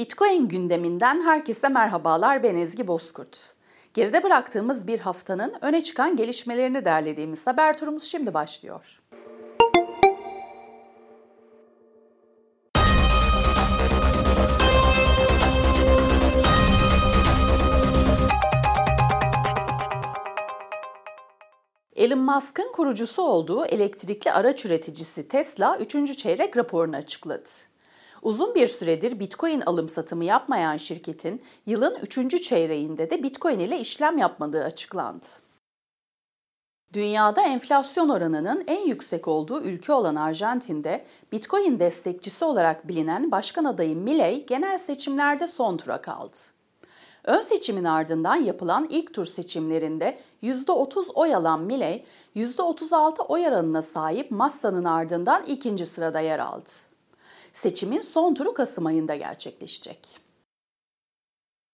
Bitcoin gündeminden herkese merhabalar ben Ezgi Bozkurt. Geride bıraktığımız bir haftanın öne çıkan gelişmelerini derlediğimiz haber turumuz şimdi başlıyor. Elon Musk'ın kurucusu olduğu elektrikli araç üreticisi Tesla 3. çeyrek raporunu açıkladı. Uzun bir süredir Bitcoin alım satımı yapmayan şirketin yılın 3. çeyreğinde de Bitcoin ile işlem yapmadığı açıklandı. Dünyada enflasyon oranının en yüksek olduğu ülke olan Arjantin'de Bitcoin destekçisi olarak bilinen başkan adayı Milei genel seçimlerde son tura kaldı. Ön seçimin ardından yapılan ilk tur seçimlerinde %30 oy alan Milei, %36 oy oranına sahip Massa'nın ardından ikinci sırada yer aldı. Seçimin son turu Kasım ayında gerçekleşecek.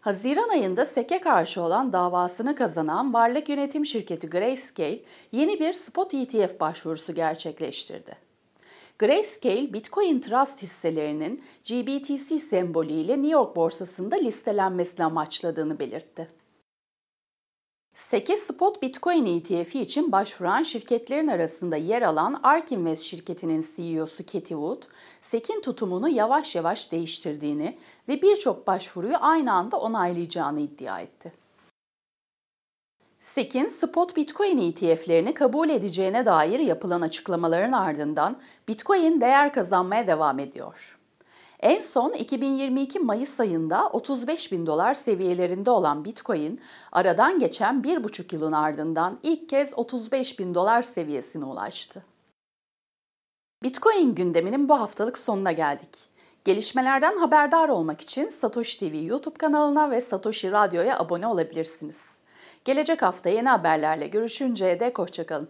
Haziran ayında SEC'e karşı olan davasını kazanan varlık yönetim şirketi Grayscale yeni bir spot ETF başvurusu gerçekleştirdi. Grayscale, Bitcoin Trust hisselerinin GBTC sembolüyle New York borsasında listelenmesini amaçladığını belirtti. SEC'e Spot Bitcoin ETF'i için başvuran şirketlerin arasında yer alan ARK Invest şirketinin CEO'su Katie Wood, SEC'in tutumunu yavaş yavaş değiştirdiğini ve birçok başvuruyu aynı anda onaylayacağını iddia etti. SEC'in spot Bitcoin ETF'lerini kabul edeceğine dair yapılan açıklamaların ardından Bitcoin değer kazanmaya devam ediyor. En son 2022 Mayıs ayında 35 bin dolar seviyelerinde olan Bitcoin, aradan geçen bir buçuk yılın ardından ilk kez 35 bin dolar seviyesine ulaştı. Bitcoin gündeminin bu haftalık sonuna geldik. Gelişmelerden haberdar olmak için Satoshi TV YouTube kanalına ve Satoshi Radyo'ya abone olabilirsiniz. Gelecek hafta yeni haberlerle görüşünceye dek hoşçakalın.